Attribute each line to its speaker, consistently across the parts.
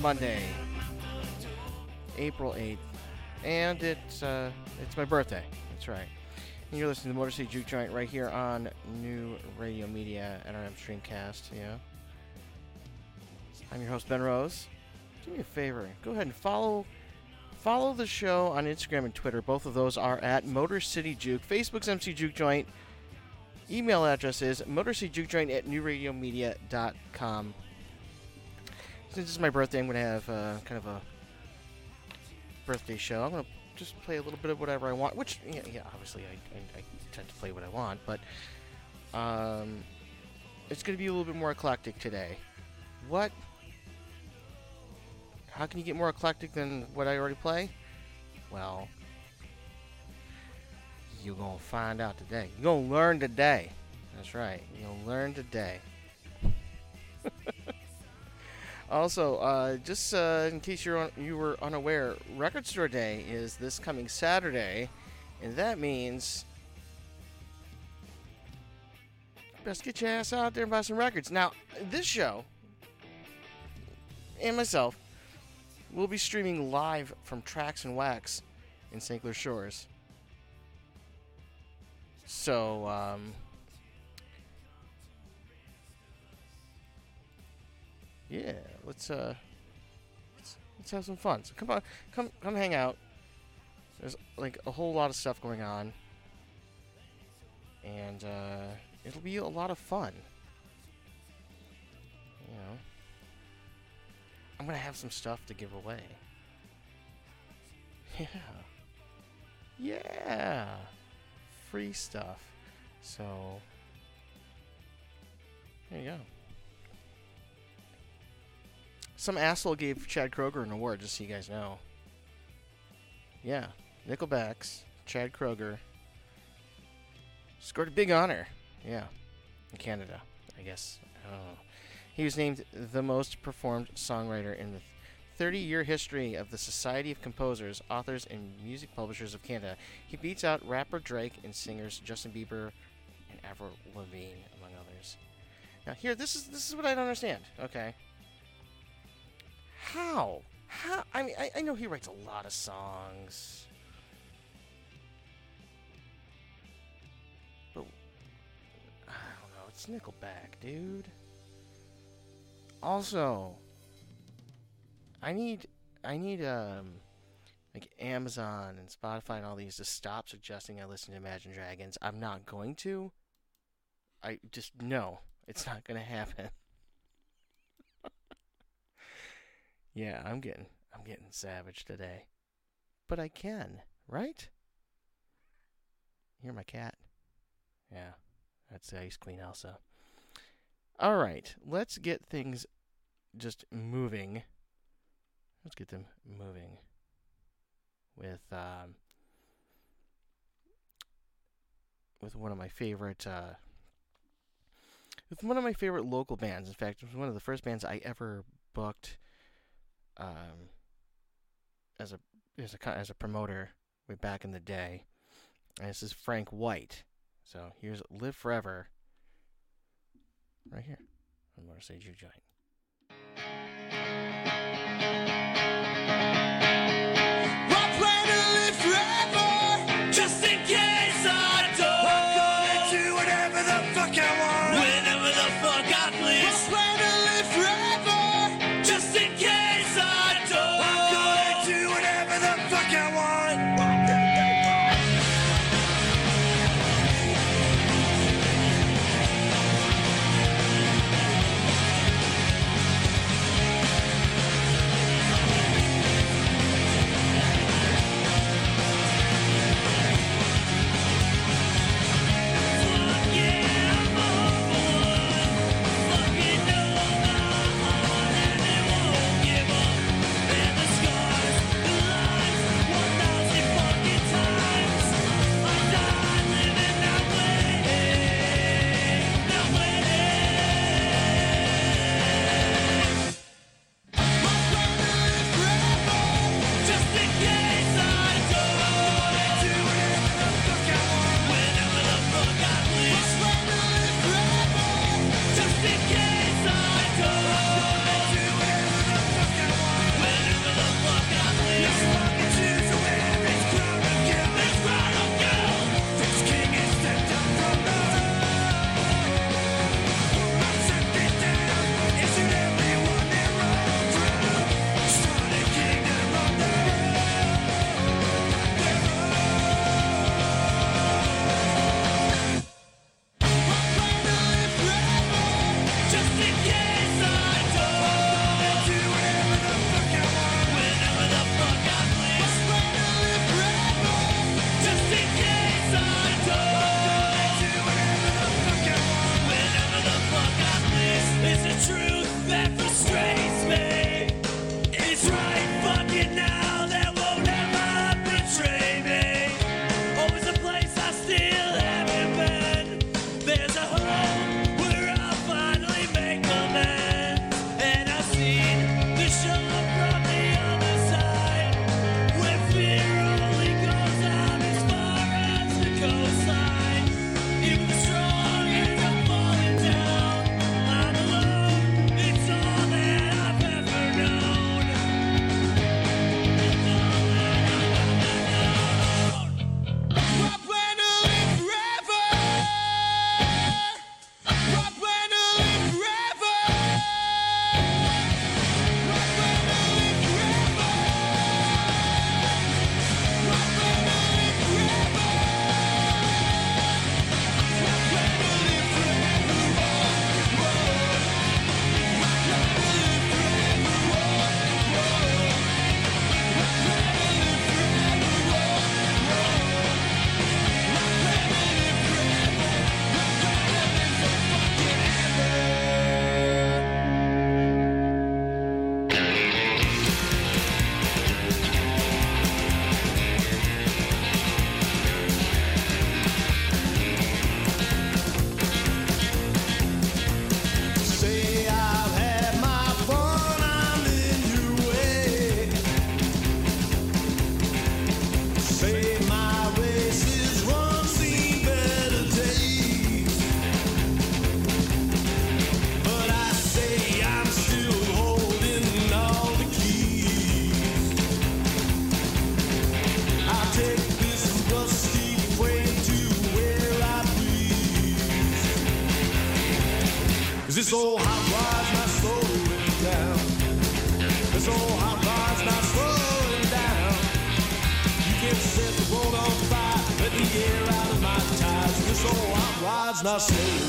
Speaker 1: Monday, April 8th, and it's uh, it's my birthday. That's right. And you're listening to Motor City Juke Joint right here on New Radio Media NRM Streamcast. Yeah. I'm your host Ben Rose. Do me a favor, go ahead and follow follow the show on Instagram and Twitter. Both of those are at Motor City Juke. Facebook's MC Juke Joint. Email address is motorcityjukejoint at newradiomedia.com. Since it's my birthday, I'm to have uh, kind of a birthday show. I'm to just play a little bit of whatever I want, which, yeah, yeah obviously I, I, I, tend to play what I want, but um, it's to be a little bit more eclectic today. What? How can you get more eclectic than what I already play? Well, you're to find out today. You're to learn today. That's right. To learn today. Also, uh, just uh, in case you're un- you were unaware, Record Store Day is this coming Saturday, and that means best get your ass out there and buy some records. Now, this show and myself will be streaming live from Tracks and Wax in St. Clair Shores. So, um, yeah, let's uh, let's, let's have some fun. So come on, come come hang out. There's like a whole lot of stuff going on, and uh, it'll be a lot of fun. You know, I'm gonna have some stuff to give away. Yeah, yeah, free stuff. So there you go. Some asshole gave Chad Kroeger an award, just so you guys know. Yeah, Nickelback's Chad Kroeger scored a big honor. Yeah, in Canada, I guess. Know. He was named the most performed songwriter in the 30 year history of the Society of Composers, Authors, and Music Publishers of Canada. He beats out rapper Drake and singers Justin Bieber and Avril Lavigne, among others. Now, here, this is this is what I don't understand. Okay, how? How? I mean, I, I know he writes a lot of songs. But, I don't know. It's Nickelback, dude. Also, I need, I need, um, like Amazon and Spotify and all these to stop suggesting I listen to Imagine Dragons. I'm not going to. I just, no. It's not going to happen. Yeah, I'm getting I'm getting savage today. But I can, right? You're my cat. Yeah, that's the Ice Queen Elsa. All right, let's get things just moving. Let's get them moving with um, with one of my favorite uh, with one of my favorite local bands. In fact, it was one of the first bands I ever booked um, as a as a as a promoter way back in the day. And this is Frank White. So here's "Live Forever" right here. I'm gonna say Juke Joint.
Speaker 2: Not slowing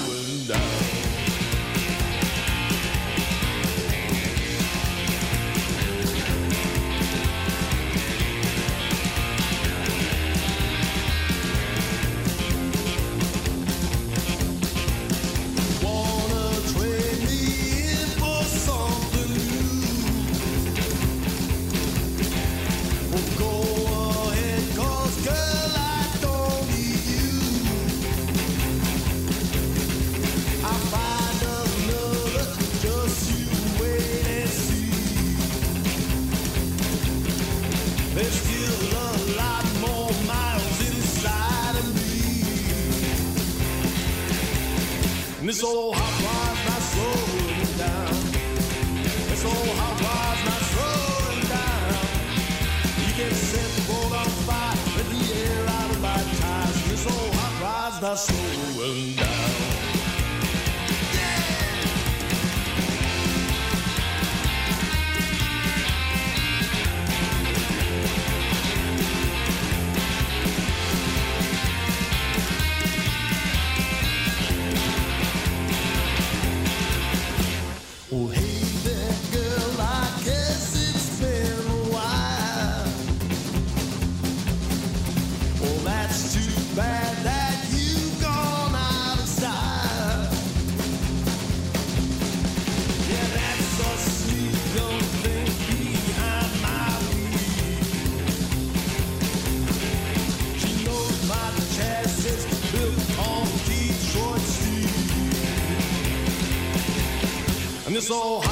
Speaker 2: And this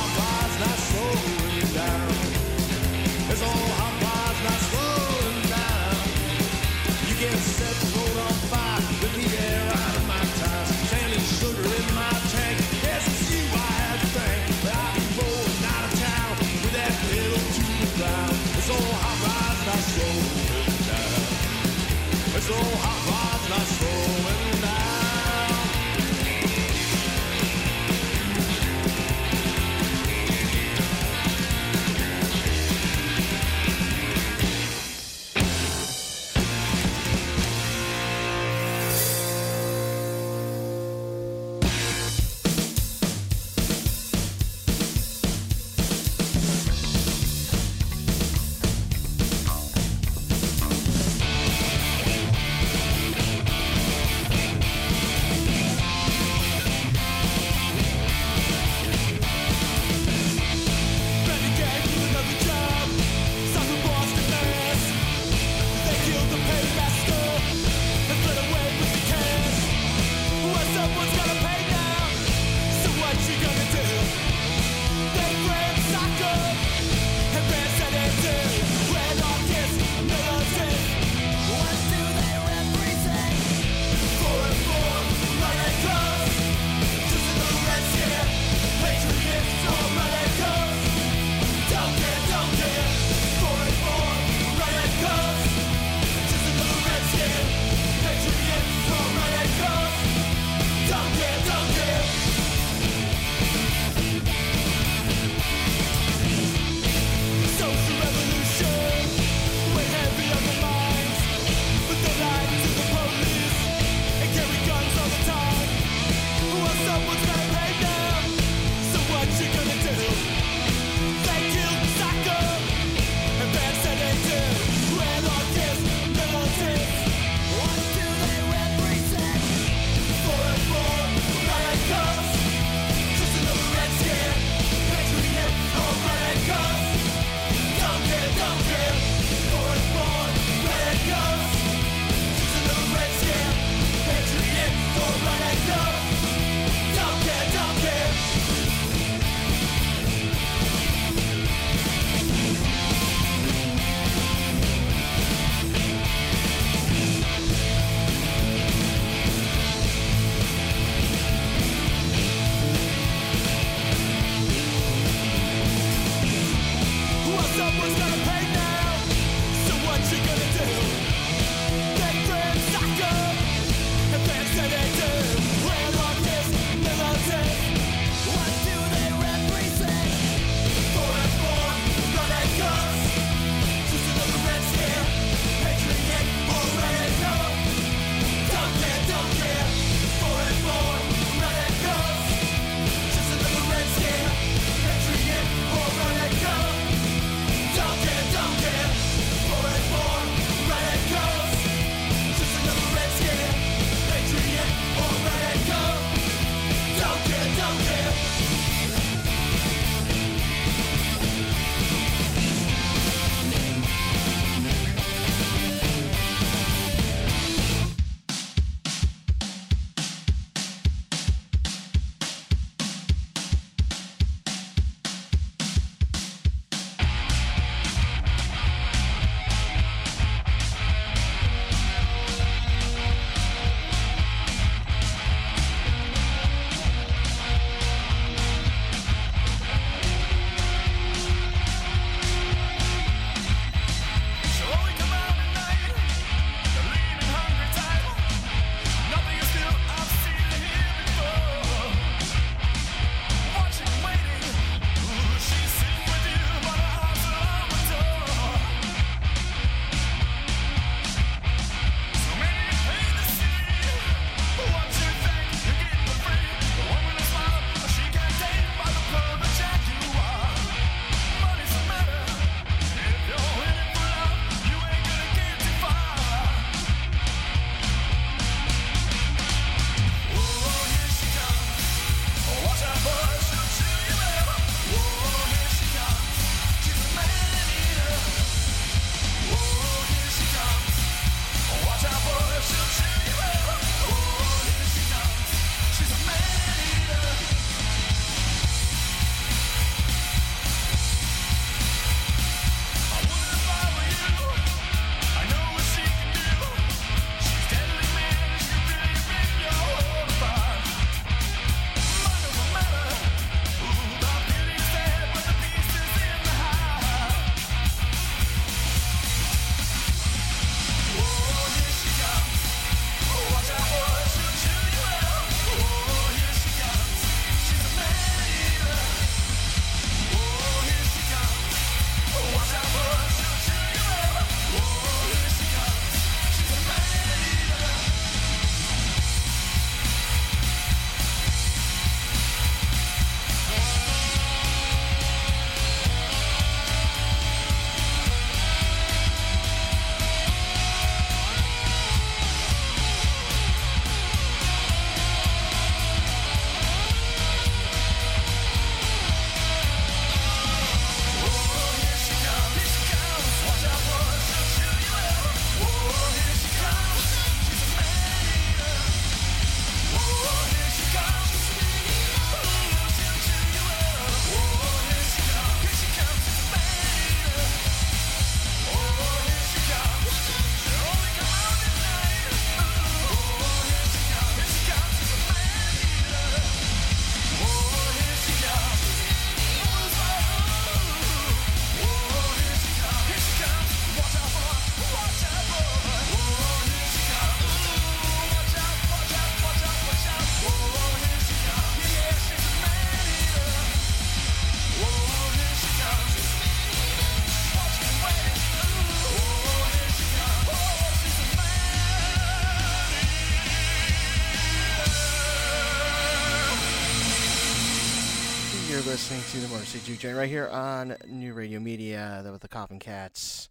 Speaker 2: to the
Speaker 1: City Juke Joint right here on New Radio Media with the Coffin Cats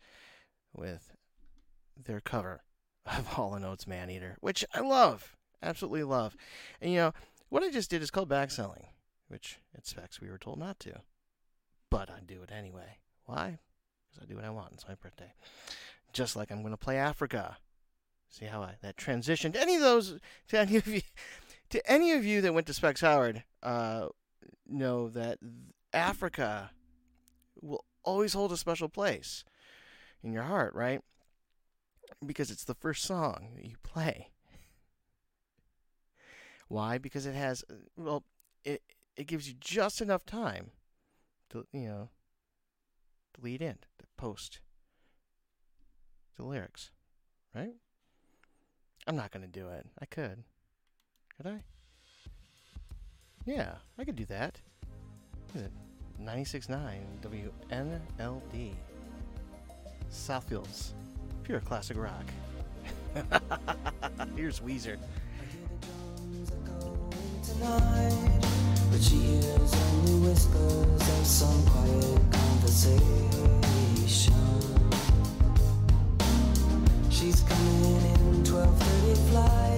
Speaker 1: with their cover of Hall & Oates Man Eater, which I love, absolutely love. And you know, what I just did is called backselling, which at Specs we were told not to. But I do it anyway. Why? Because I do what I want. It's my birthday. Just like I'm going to play Africa. See how I that transitioned. Any of those to any of you to any of you that went to Specs Howard, uh, know that Africa will always hold a special place in your heart, right? Because it's the first song that you play. Why? Because it has uh, well, it it gives you just enough time to you know to lead in, to post the lyrics, right? I'm not gonna do it. I could. Could I? Yeah, I could do that. What is it? 96.9 WNLD. Southfields. Pure classic rock. Here's Weezer.
Speaker 3: but she hears only whispers of some quiet conversation. She's coming in 12:30 flight.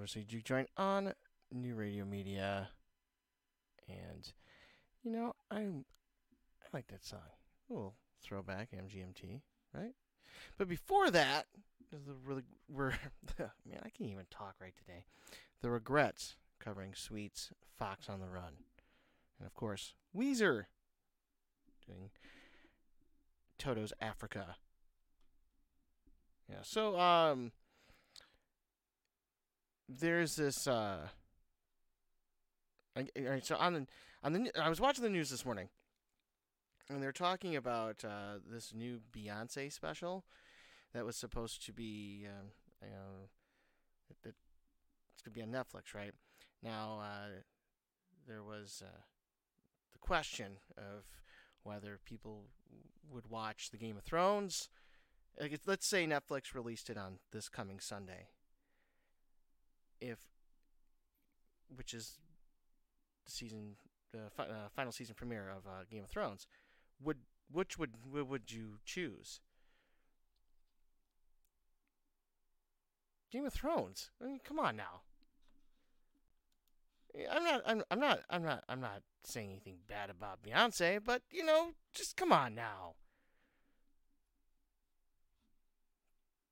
Speaker 1: Motor City Juke Joint on New Radio Media. And, you know, I, I like that song. A little throwback, MGMT, right? But before that, the really, we're, man, I can't even talk right today. The Regrets covering Sweet's Fox on the Run. And of course, Weezer doing Toto's Africa. Yeah, so, um, there's this uh I- so on the on the I was watching the news this morning and they're talking about uh this new Beyonce special that was supposed to be um you know it, it- it's to be on Netflix right? Now uh there was uh the question of whether people would watch the Game of Thrones. Like let's say Netflix released it on this coming Sunday if which is the season the fi- uh, final season premiere of uh, Game of Thrones would which would would you choose? Game of Thrones? I mean come on now. I'm not I'm, I'm not I'm not I'm not saying anything bad about Beyonce but you know just come on now.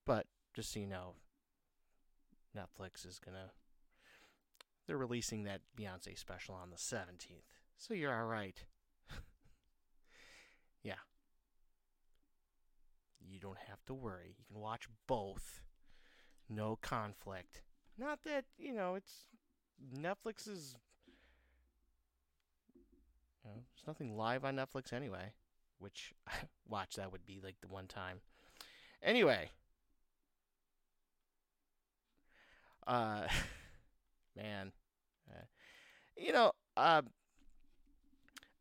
Speaker 1: But just so you know Netflix is gonna. They're releasing that Beyonce special on the 17th. So you're alright. yeah. You don't have to worry. You can watch both. No conflict. Not that, you know, it's. Netflix is. You know, there's nothing live on Netflix anyway. Which, watch, that would be like the one time. Anyway. Uh, man, uh, you know, uh,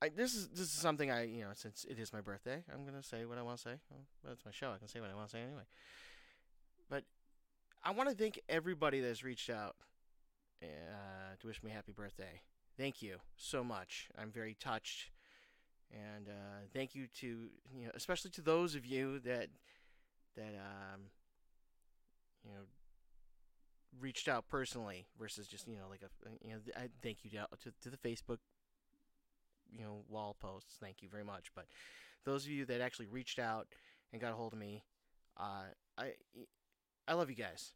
Speaker 1: I this is this is something I you know since it is my birthday, I'm gonna say what I want to say. Well, it's my show. I can say what I want to say anyway. But I want to thank everybody that's reached out uh, to wish me happy birthday. Thank you so much. I'm very touched, and uh, thank you to you know especially to those of you that that um you know reached out personally versus just you know like a you know I thank you to to, to the Facebook you know wall posts. Thank you very much. But those of you that actually reached out and got a hold of me uh I I love you guys.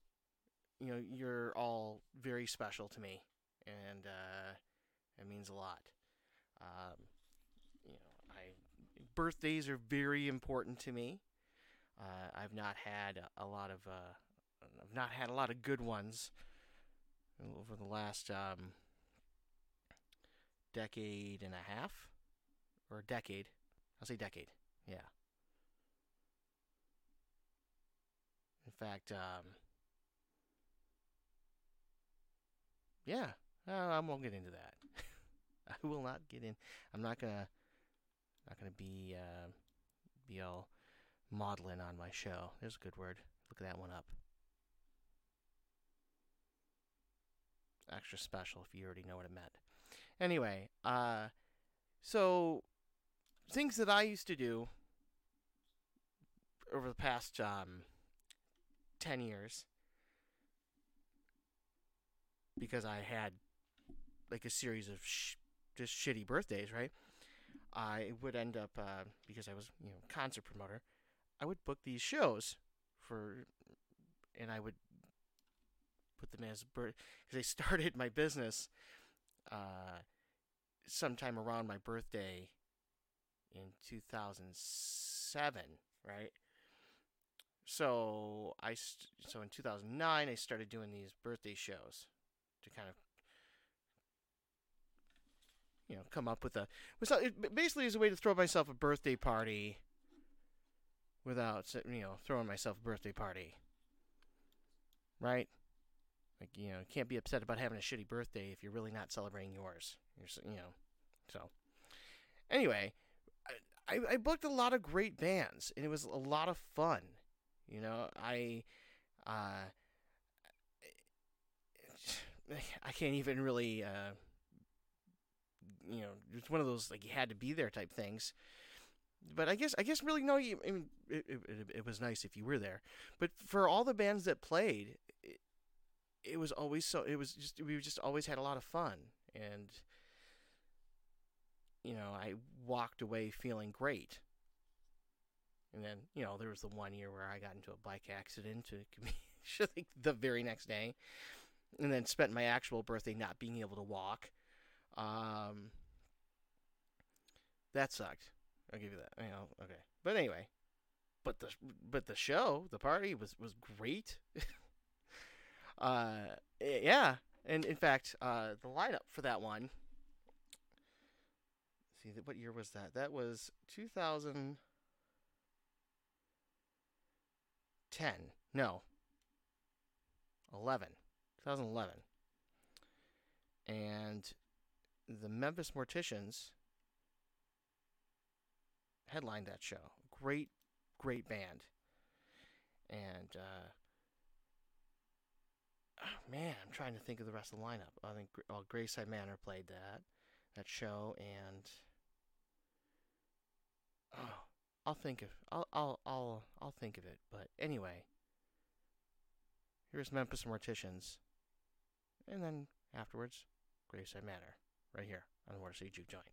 Speaker 1: You know you're all very special to me and uh it means a lot. Um you know I birthdays are very important to me. Uh, I've not had a, a lot of uh, I've not had a lot of good ones over the last um, decade and a half, or a decade. I'll say decade. Yeah. In fact, um, yeah, I won't get into that. I will not get in. I'm not gonna, not gonna be, uh, be all maudlin on my show. There's a good word. Look at that one up. Extra special if you already know what it meant. Anyway, uh, so things that I used to do over the past um, 10 years because I had like a series of sh- just shitty birthdays, right? I would end up uh, because I was, you know, concert promoter. I would book these shows for, and I would put them as birth because I started my business uh, sometime around my birthday in 2007, right? So I so in 2009 I started doing these birthday shows to kind of you know come up with a was basically is a way to throw myself a birthday party without you know throwing myself a birthday party right like you know can't be upset about having a shitty birthday if you're really not celebrating yours you're you know so anyway I, I booked a lot of great bands and it was a lot of fun you know i uh i can't even really uh you know it's one of those like you had to be there type things but I guess I guess really no. I mean, it, it, it was nice if you were there. But for all the bands that played, it,
Speaker 2: was always so it was just we just always had a lot of fun. And you know i walked away feeling great. And then you know there was the one year where i got into a bike accident to the very next day. And then spent my actual birthday not being able to walk. Um that sucked. I'll give you that you know okay. But anyway but the but the show the party was was great uh yeah. And in fact uh the lineup for that one. See what year was that? That was 2010 no. 11 2011 and the memphis morticians headlined that show. Great great band. And uh oh, man, I'm trying to think of the rest of the lineup. I think well, Grayside Manor played that that show, and oh, I'll think of I'll I'll I'll I'll think of it. But anyway, here's Memphis Morticians, and then afterwards, Grayside Manor, right here on the City Juke Joint.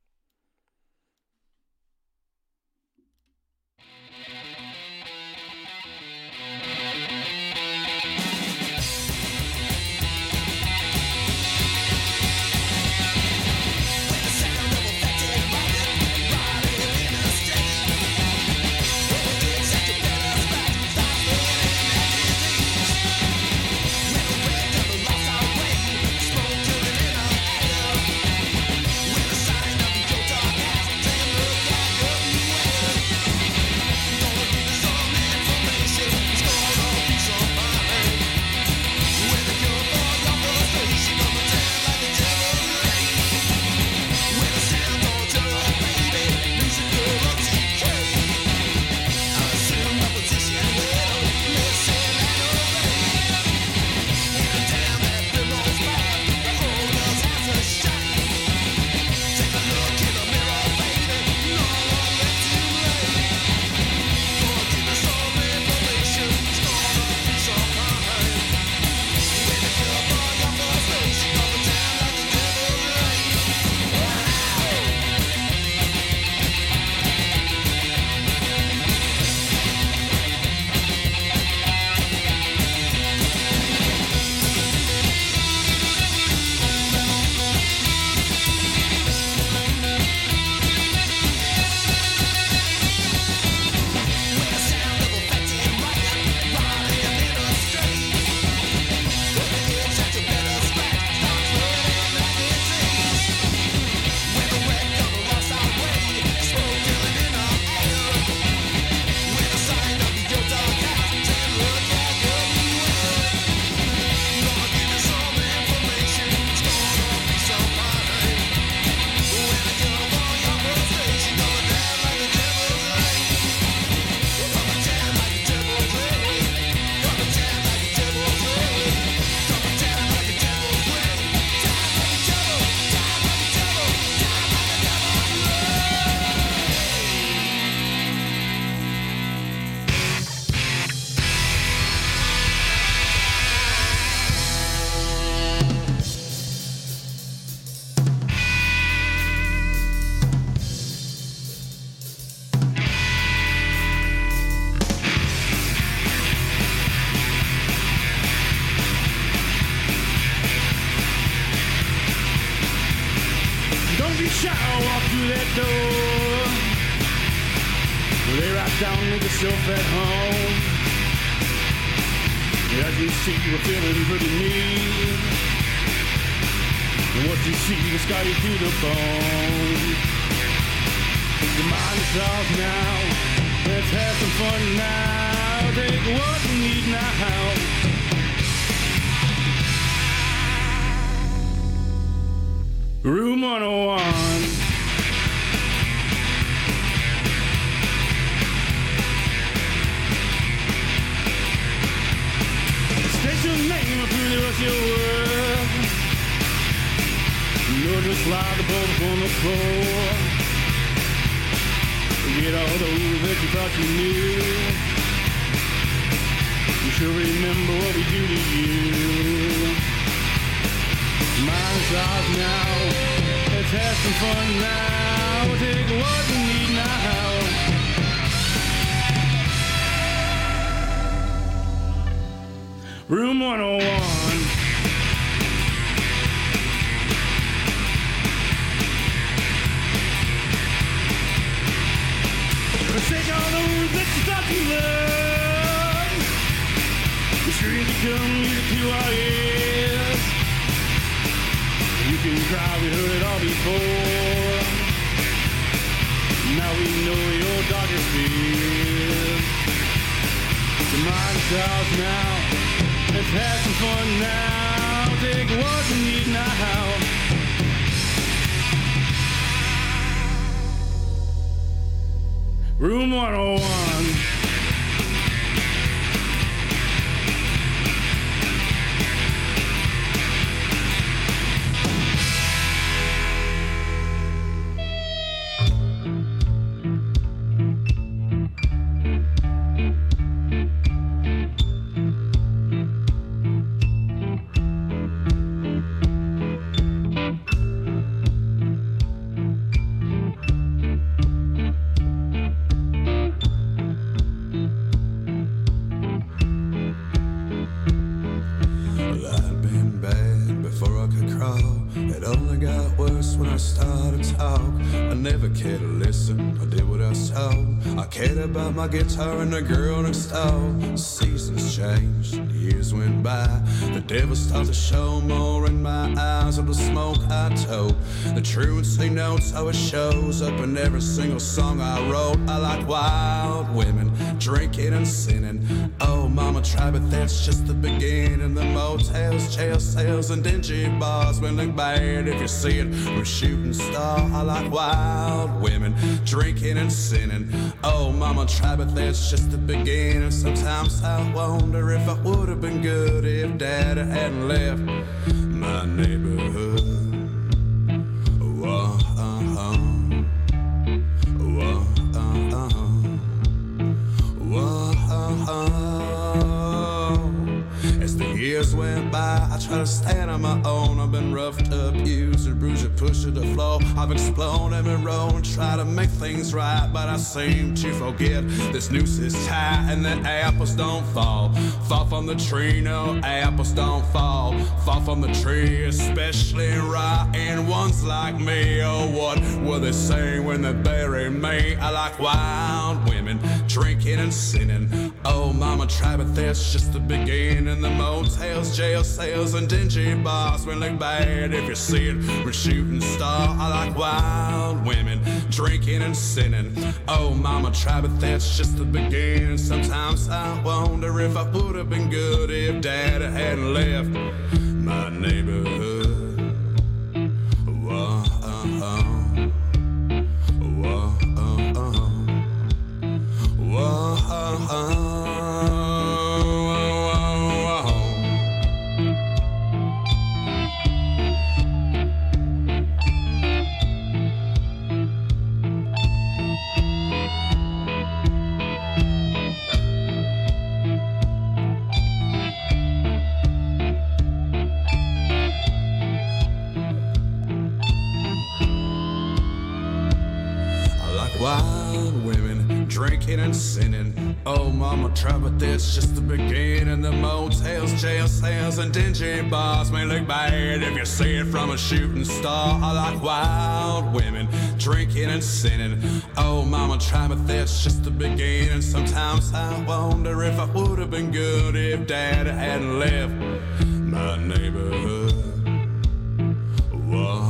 Speaker 4: Take what you need now. Room 101. Your world. You'll just slide the ball on the floor. Forget all those that you thought you knew. She'll remember what we do to you. Mine's ours now. Let's have some fun now. Take what we need now. Room 101. Forsake all those that you thought you loved. To come to our ears. You can cry, we heard it all before. Now we know your darkest fears. The mind's ours now. Let's have some fun now. Take what we need now. Room 101.
Speaker 5: Guitar and the girl next door. Seasons changed, years went by. The devil started to show more in my eyes of the smoke I told. The truancy notes how it shows up in every single song I wrote. I like wild women, drinking and sinning. Oh, mama, try, but that's just the beginning. The motels, jail cells, and dingy bars will look bad if you see it a shooting star. Like wild women, drinking and sinning. Oh, mama, try, but that's just the beginning. Sometimes I wonder if I would have been good if daddy hadn't left my neighborhood. I try to stand on my own. I've been roughed up, used bruised pushed to the floor. I've explored every and try to make things right, but I seem to forget this noose is tight and the apples don't fall. Fall from the tree, no apples don't fall. Fall from the tree, especially rotten ones like me. Oh, what were they say when they bury me? I like wild women, drinking and sinning. Mama, try, but that's just the beginning. The motels, jail cells, and dingy bars will look bad if you see it We're shooting star. I like wild women, drinking and sinning. Oh, mama, try, but that's just the beginning. Sometimes I wonder if I would have been good if dad hadn't left my neighborhood. Try, but that's just the beginning. The motels, jail cells, and dingy bars may look bad if you see it from a shooting star. I like wild women, drinking and sinning. Oh, mama, try, but that's just the beginning. Sometimes I wonder if I would have been good if dad hadn't left my neighborhood. Whoa,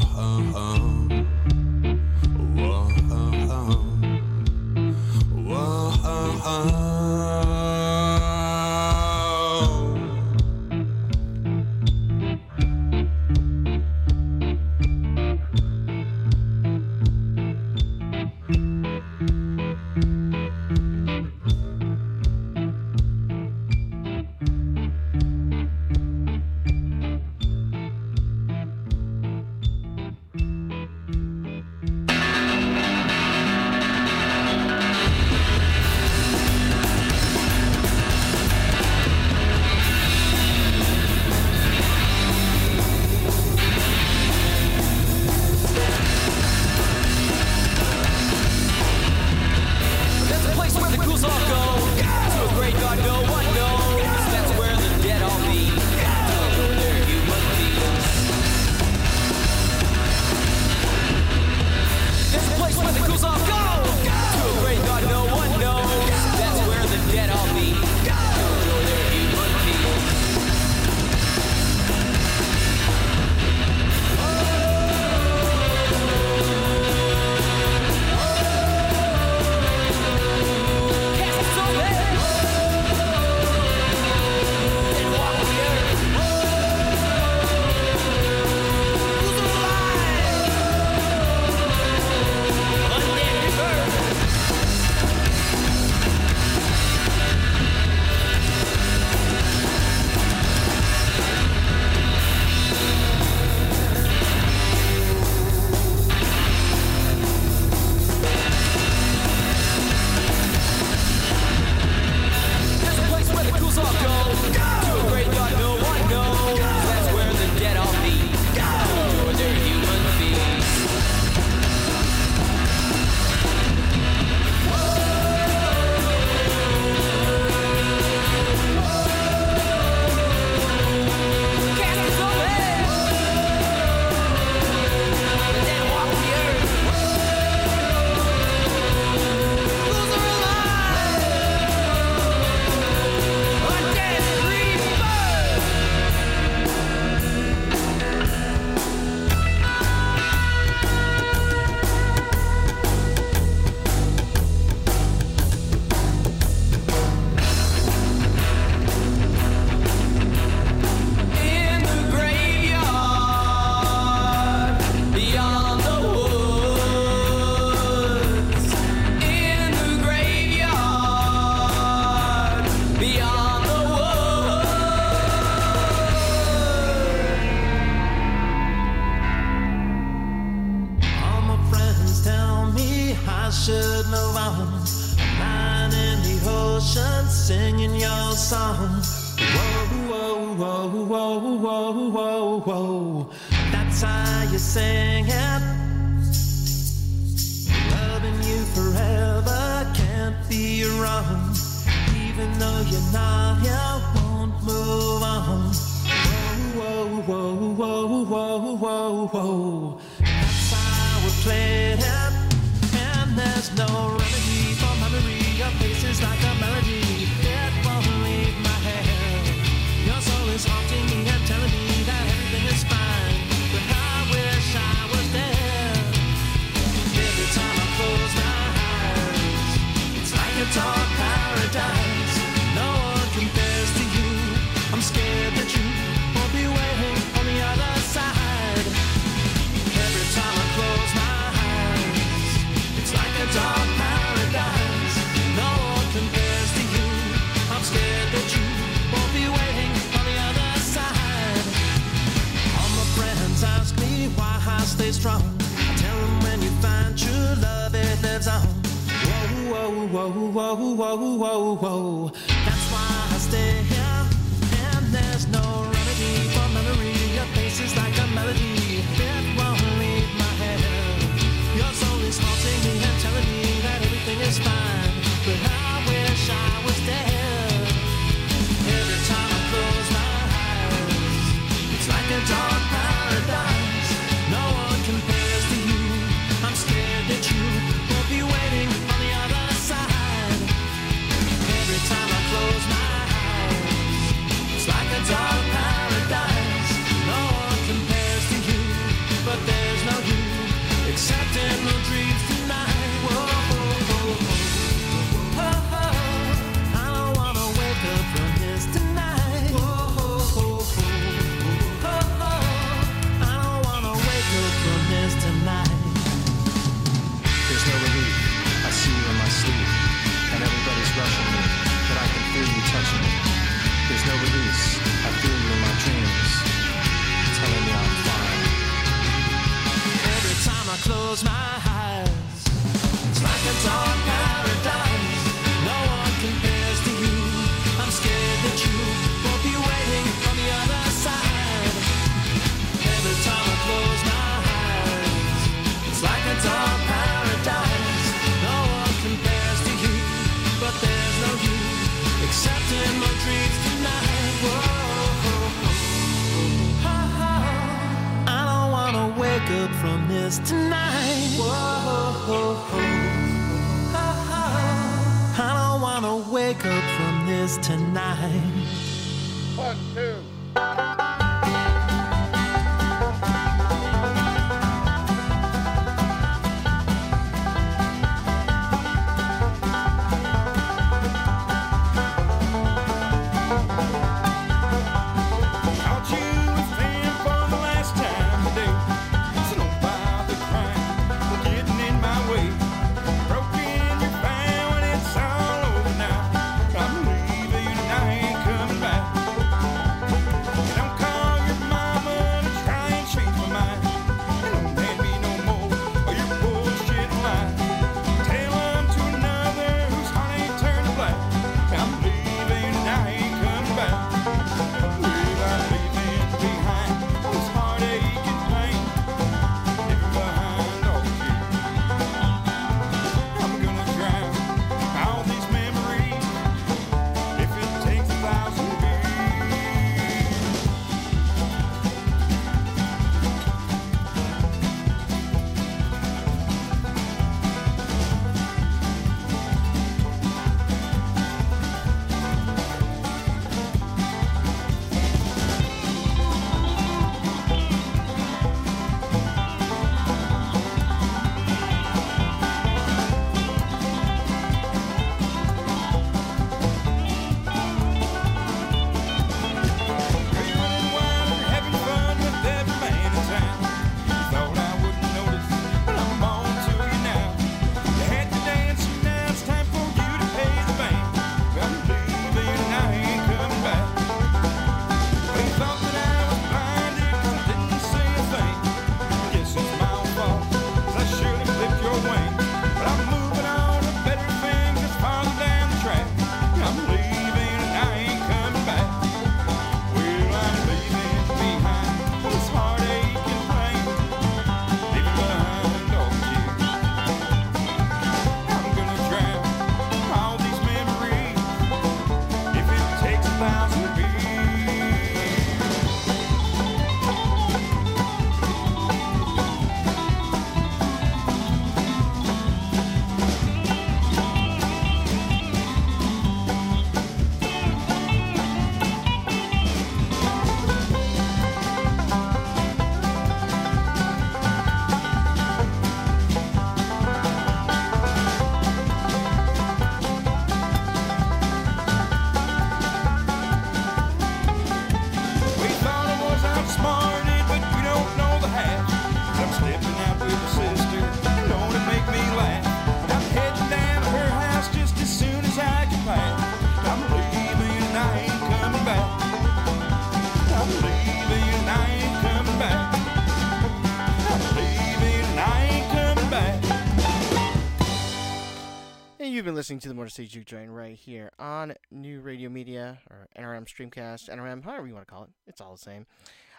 Speaker 1: listening to the Motor City Juke Joint right here on New Radio Media or NRM Streamcast, NRM, however you want to call it. It's all the same.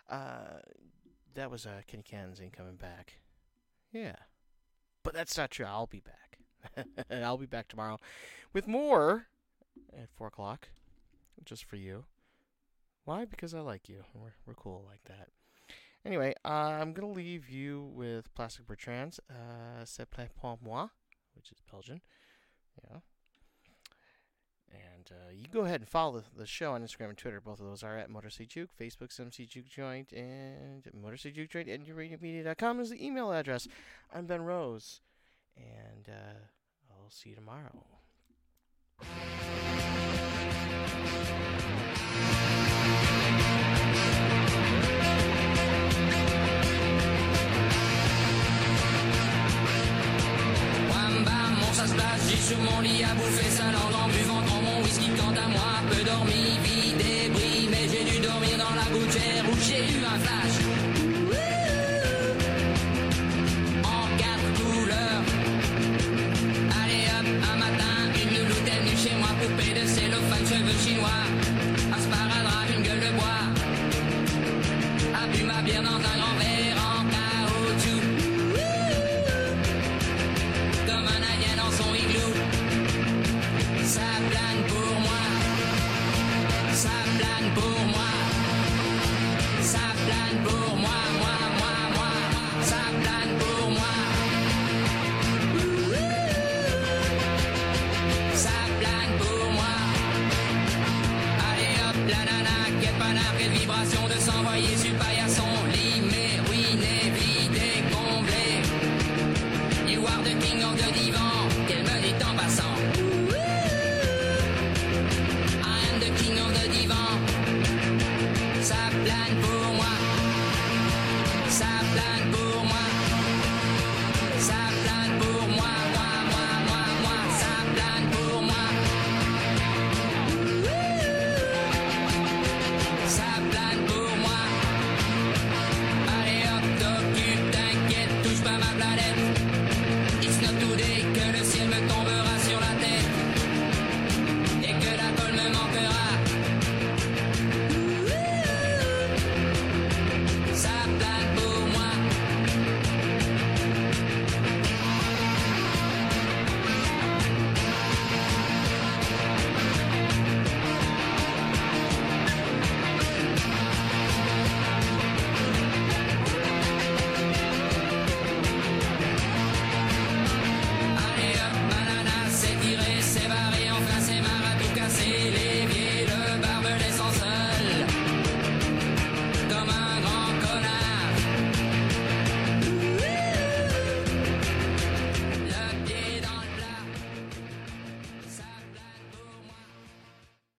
Speaker 1: Uh, that was uh, Kenny Cans ain't coming back. Yeah. But that's not true. I'll be back. I'll be back tomorrow with more at 4 o'clock just for you. Why? Because I like you. We're, we're cool like that. Anyway, uh, I'm going to leave you with Plastic Bertrands, uh, Ça plane pour moi, which is Belgian. Yeah. And uh, you go ahead and follow the, show on Instagram and Twitter. Both of those are at Motor City Juke. Facebook's MC Juke Joint, and Motor City Juke Joint at newradiomedia.com is the email address. I'm Ben Rose, and uh, I'll see you tomorrow.
Speaker 6: Ça se passe, j'ai sur mon lit à bouffer sa langue en buvant grand mon whisky quant à moi, peu dormi, vie débris, mais j'ai dû dormir dans la gouttière où j'ai eu un flash. En quatre couleurs. Allez hop, un matin, une louloute est venue chez moi, poupée de cellophane, cheveux chinois, plane pour moi. Ça plane pour moi, moi, moi, moi. Ça plane pour moi. Ça plane pour moi. Allez hop, la nana, quelle panard, quelle vibration de s'envoyer.